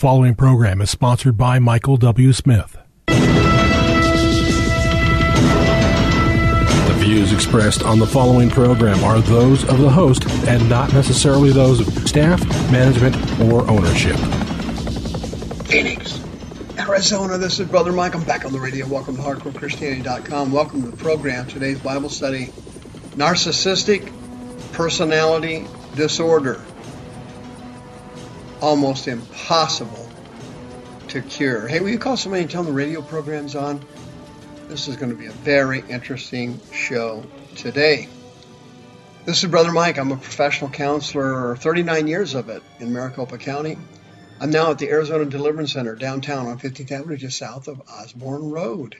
following program is sponsored by Michael W. Smith. The views expressed on the following program are those of the host and not necessarily those of staff, management, or ownership. Phoenix, Arizona. This is Brother Mike. I'm back on the radio. Welcome to HardcoreChristianity.com. Welcome to the program. Today's Bible study Narcissistic Personality Disorder almost impossible to cure. Hey, will you call somebody and tell them the radio program's on? This is going to be a very interesting show today. This is Brother Mike. I'm a professional counselor, 39 years of it in Maricopa County. I'm now at the Arizona Deliverance Center downtown on 15th Avenue, just south of Osborn Road.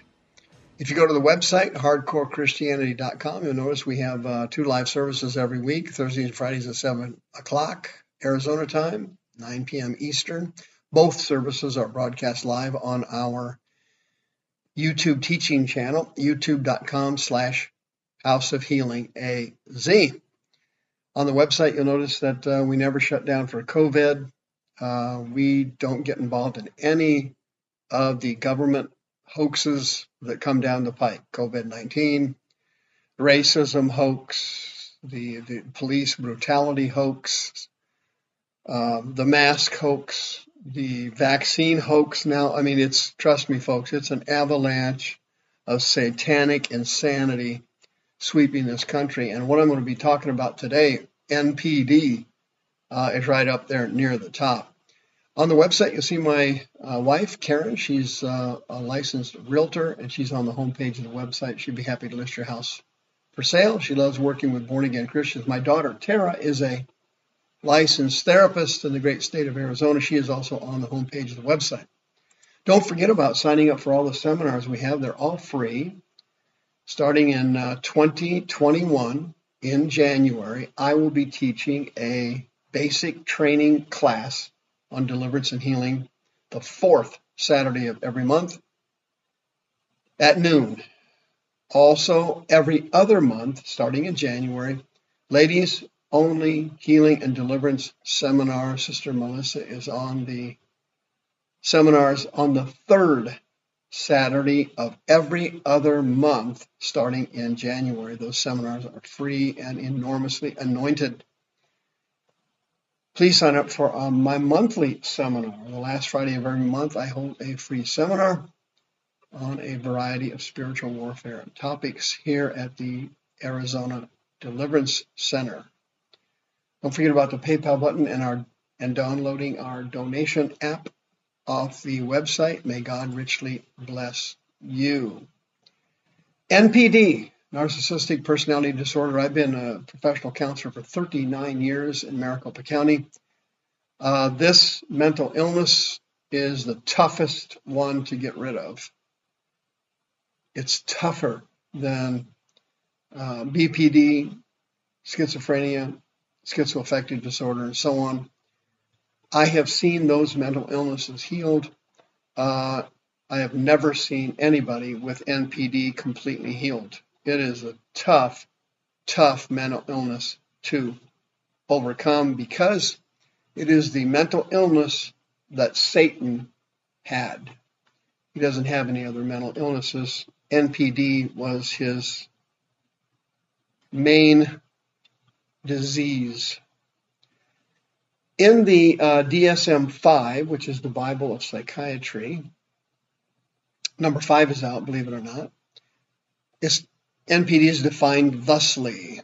If you go to the website, hardcorechristianity.com, you'll notice we have uh, two live services every week, Thursdays and Fridays at 7 o'clock Arizona time, 9 p.m. Eastern. Both services are broadcast live on our YouTube teaching channel, youtube.com slash House of Healing AZ. On the website, you'll notice that uh, we never shut down for COVID. Uh, we don't get involved in any of the government hoaxes that come down the pike COVID 19, racism hoax, the, the police brutality hoax, um, the mask hoax, the vaccine hoax now. I mean, it's, trust me, folks, it's an avalanche of satanic insanity sweeping this country. And what I'm going to be talking about today, NPD, uh, is right up there near the top. On the website, you'll see my uh, wife, Karen. She's uh, a licensed realtor, and she's on the homepage of the website. She'd be happy to list your house for sale. She loves working with born again Christians. My daughter, Tara, is a licensed therapist in the great state of Arizona. She is also on the homepage of the website. Don't forget about signing up for all the seminars we have. They're all free. Starting in uh, 2021 in January, I will be teaching a basic training class on deliverance and healing the fourth Saturday of every month at noon. Also, every other month, starting in January, ladies only healing and deliverance seminar. Sister Melissa is on the seminars on the third Saturday of every other month starting in January. Those seminars are free and enormously anointed. Please sign up for uh, my monthly seminar. The last Friday of every month, I hold a free seminar on a variety of spiritual warfare topics here at the Arizona Deliverance Center. Don't forget about the PayPal button and our and downloading our donation app off the website. May God richly bless you. NPD, narcissistic personality disorder. I've been a professional counselor for 39 years in Maricopa County. Uh, this mental illness is the toughest one to get rid of. It's tougher than uh, BPD, schizophrenia, schizoaffective disorder, and so on. I have seen those mental illnesses healed. Uh, I have never seen anybody with NPD completely healed. It is a tough, tough mental illness to overcome because it is the mental illness that Satan had. He doesn't have any other mental illnesses. NPD was his main disease. In the uh, DSM 5, which is the Bible of Psychiatry, number 5 is out, believe it or not. It's, NPD is defined thusly.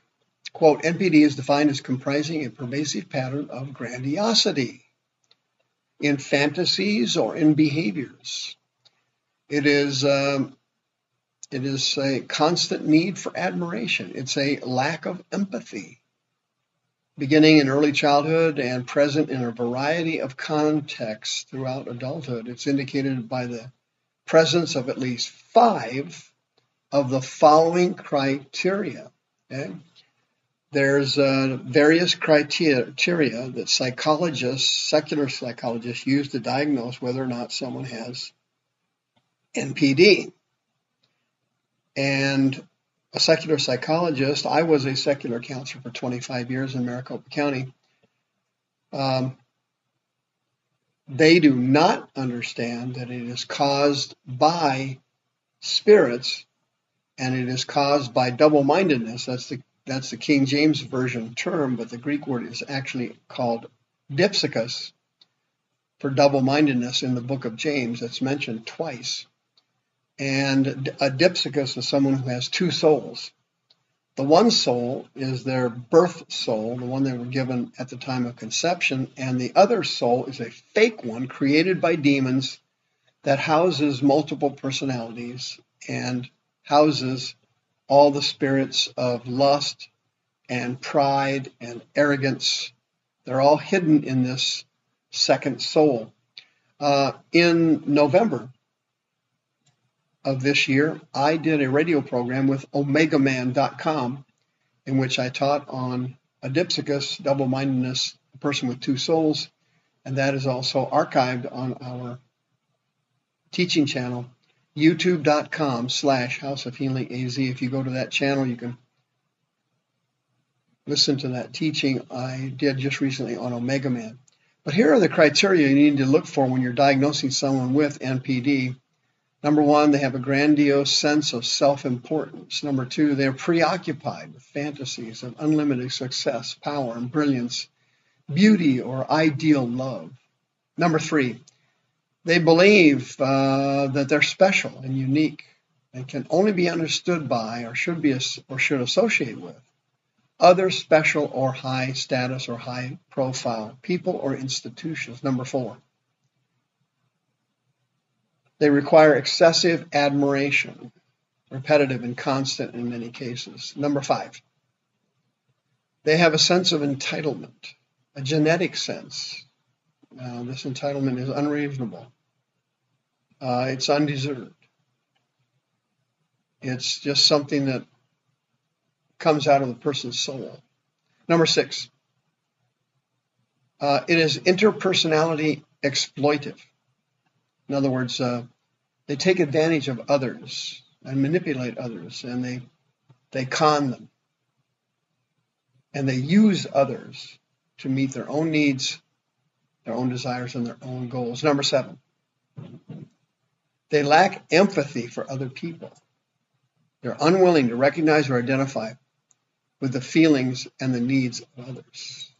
Quote, NPD is defined as comprising a pervasive pattern of grandiosity in fantasies or in behaviors. It is um, it is a constant need for admiration. It's a lack of empathy beginning in early childhood and present in a variety of contexts throughout adulthood. It's indicated by the presence of at least five of the following criteria. Okay? There's uh, various criteria that psychologists, secular psychologists, use to diagnose whether or not someone has NPD. And a secular psychologist. I was a secular counselor for 25 years in Maricopa County. Um, they do not understand that it is caused by spirits and it is caused by double-mindedness. That's the that's the King James version term, but the Greek word is actually called dipsychos for double-mindedness in the book of James. That's mentioned twice. And a dipsychos is someone who has two souls. The one soul is their birth soul, the one they were given at the time of conception, and the other soul is a fake one created by demons that houses multiple personalities and houses all the spirits of lust and pride and arrogance. They're all hidden in this second soul. Uh, in November, of this year, I did a radio program with OmegaMan.com in which I taught on adipsychos, double mindedness, a person with two souls, and that is also archived on our teaching channel, youtube.com slash House of Healing AZ. If you go to that channel, you can listen to that teaching I did just recently on Omega Man. But here are the criteria you need to look for when you're diagnosing someone with NPD Number one, they have a grandiose sense of self importance. Number two, they're preoccupied with fantasies of unlimited success, power, and brilliance, beauty or ideal love. Number three, they believe uh, that they're special and unique and can only be understood by or should be or should associate with other special or high status or high profile people or institutions. Number four, they require excessive admiration, repetitive and constant in many cases. Number five, they have a sense of entitlement, a genetic sense. Uh, this entitlement is unreasonable. Uh, it's undeserved. It's just something that comes out of the person's soul. Number six, uh, it is interpersonality exploitive. In other words, uh, they take advantage of others and manipulate others, and they they con them, and they use others to meet their own needs, their own desires, and their own goals. Number seven, they lack empathy for other people. They're unwilling to recognize or identify with the feelings and the needs of others.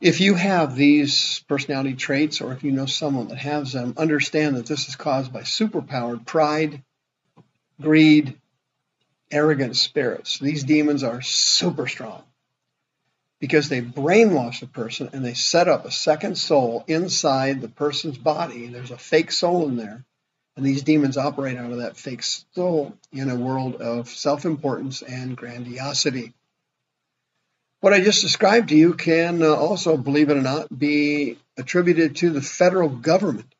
If you have these personality traits, or if you know someone that has them, understand that this is caused by superpowered pride, greed, arrogant spirits. These demons are super strong because they brainwash a person and they set up a second soul inside the person's body. There's a fake soul in there. And these demons operate out of that fake soul in a world of self importance and grandiosity. What I just described to you can uh, also, believe it or not, be attributed to the federal government.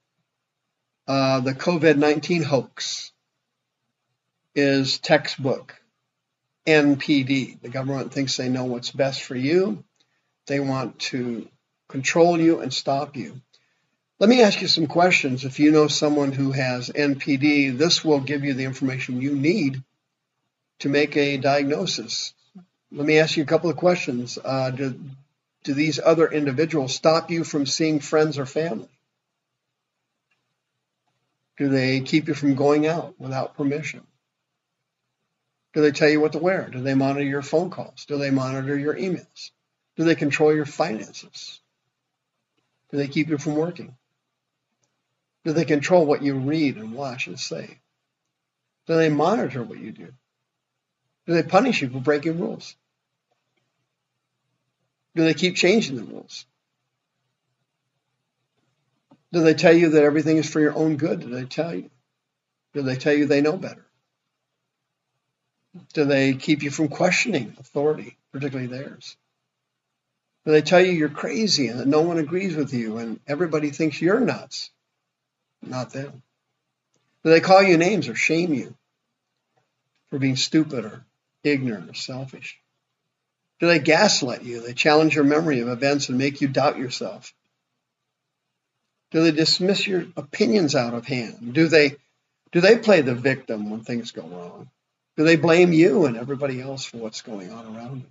Uh, the COVID 19 hoax is textbook NPD. The government thinks they know what's best for you, they want to control you and stop you. Let me ask you some questions. If you know someone who has NPD, this will give you the information you need to make a diagnosis. Let me ask you a couple of questions. Uh, do, do these other individuals stop you from seeing friends or family? Do they keep you from going out without permission? Do they tell you what to wear? Do they monitor your phone calls? Do they monitor your emails? Do they control your finances? Do they keep you from working? Do they control what you read and watch and say? Do they monitor what you do? Do they punish you for breaking rules? Do they keep changing the rules? Do they tell you that everything is for your own good? Do they tell you? Do they tell you they know better? Do they keep you from questioning authority, particularly theirs? Do they tell you you're crazy and that no one agrees with you and everybody thinks you're nuts? Not them. Do they call you names or shame you for being stupid or ignorant or selfish? Do they gaslight you? They challenge your memory of events and make you doubt yourself? Do they dismiss your opinions out of hand? Do they do they play the victim when things go wrong? Do they blame you and everybody else for what's going on around them?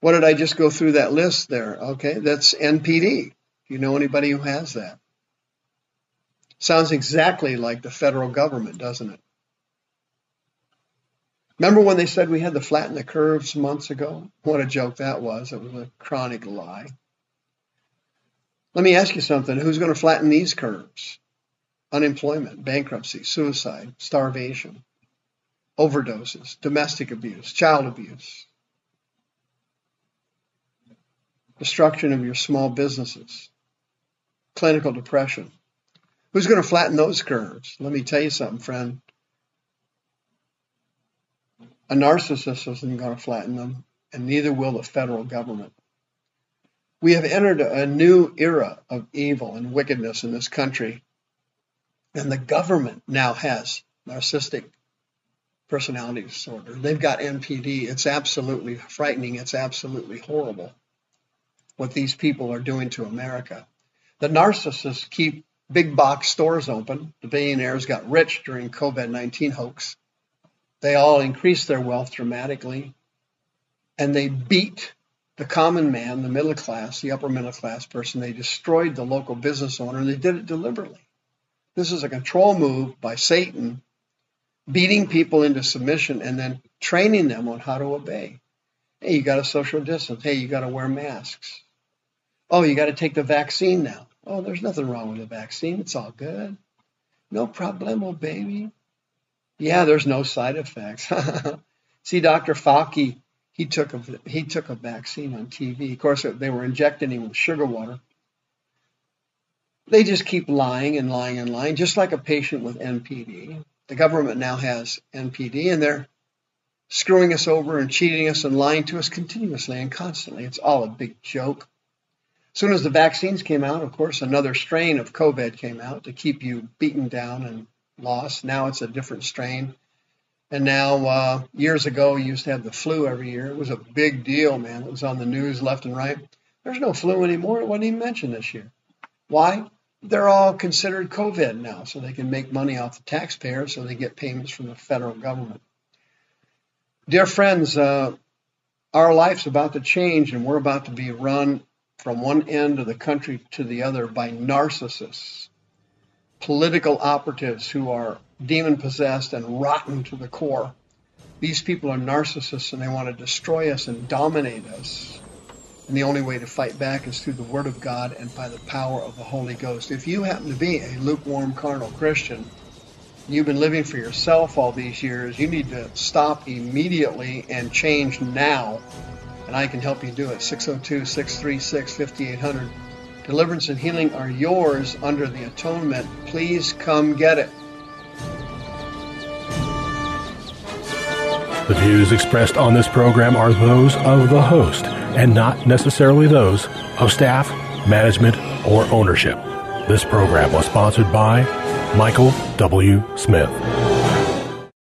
What did I just go through that list there? Okay, that's NPD. Do you know anybody who has that? Sounds exactly like the federal government, doesn't it? Remember when they said we had to flatten the curves months ago? What a joke that was. It was a chronic lie. Let me ask you something. Who's going to flatten these curves? Unemployment, bankruptcy, suicide, starvation, overdoses, domestic abuse, child abuse, destruction of your small businesses, clinical depression. Who's going to flatten those curves? Let me tell you something, friend. A narcissist isn't going to flatten them, and neither will the federal government. We have entered a new era of evil and wickedness in this country, and the government now has narcissistic personality disorder. They've got NPD. It's absolutely frightening. It's absolutely horrible what these people are doing to America. The narcissists keep big box stores open. The billionaires got rich during COVID-19 hoax. They all increased their wealth dramatically and they beat the common man, the middle class, the upper middle class person. They destroyed the local business owner and they did it deliberately. This is a control move by Satan, beating people into submission and then training them on how to obey. Hey, you got to social distance. Hey, you got to wear masks. Oh, you got to take the vaccine now. Oh, there's nothing wrong with the vaccine. It's all good. No problemo, oh, baby. Yeah, there's no side effects. See, Dr. Fauci, he took a he took a vaccine on TV. Of course, they were injecting him with sugar water. They just keep lying and lying and lying, just like a patient with NPD. The government now has NPD, and they're screwing us over and cheating us and lying to us continuously and constantly. It's all a big joke. As soon as the vaccines came out, of course, another strain of COVID came out to keep you beaten down and lost. Now it's a different strain. And now, uh, years ago, you used to have the flu every year. It was a big deal, man. It was on the news left and right. There's no flu anymore. It wasn't even mentioned this year. Why? They're all considered COVID now, so they can make money off the taxpayer, so they get payments from the federal government. Dear friends, uh, our life's about to change, and we're about to be run from one end of the country to the other by narcissists, political operatives who are demon possessed and rotten to the core. These people are narcissists and they want to destroy us and dominate us. And the only way to fight back is through the Word of God and by the power of the Holy Ghost. If you happen to be a lukewarm carnal Christian, you've been living for yourself all these years, you need to stop immediately and change now and I can help you do it. 602 636 5800. Deliverance and healing are yours under the atonement. Please come get it. The views expressed on this program are those of the host and not necessarily those of staff, management, or ownership. This program was sponsored by Michael W. Smith.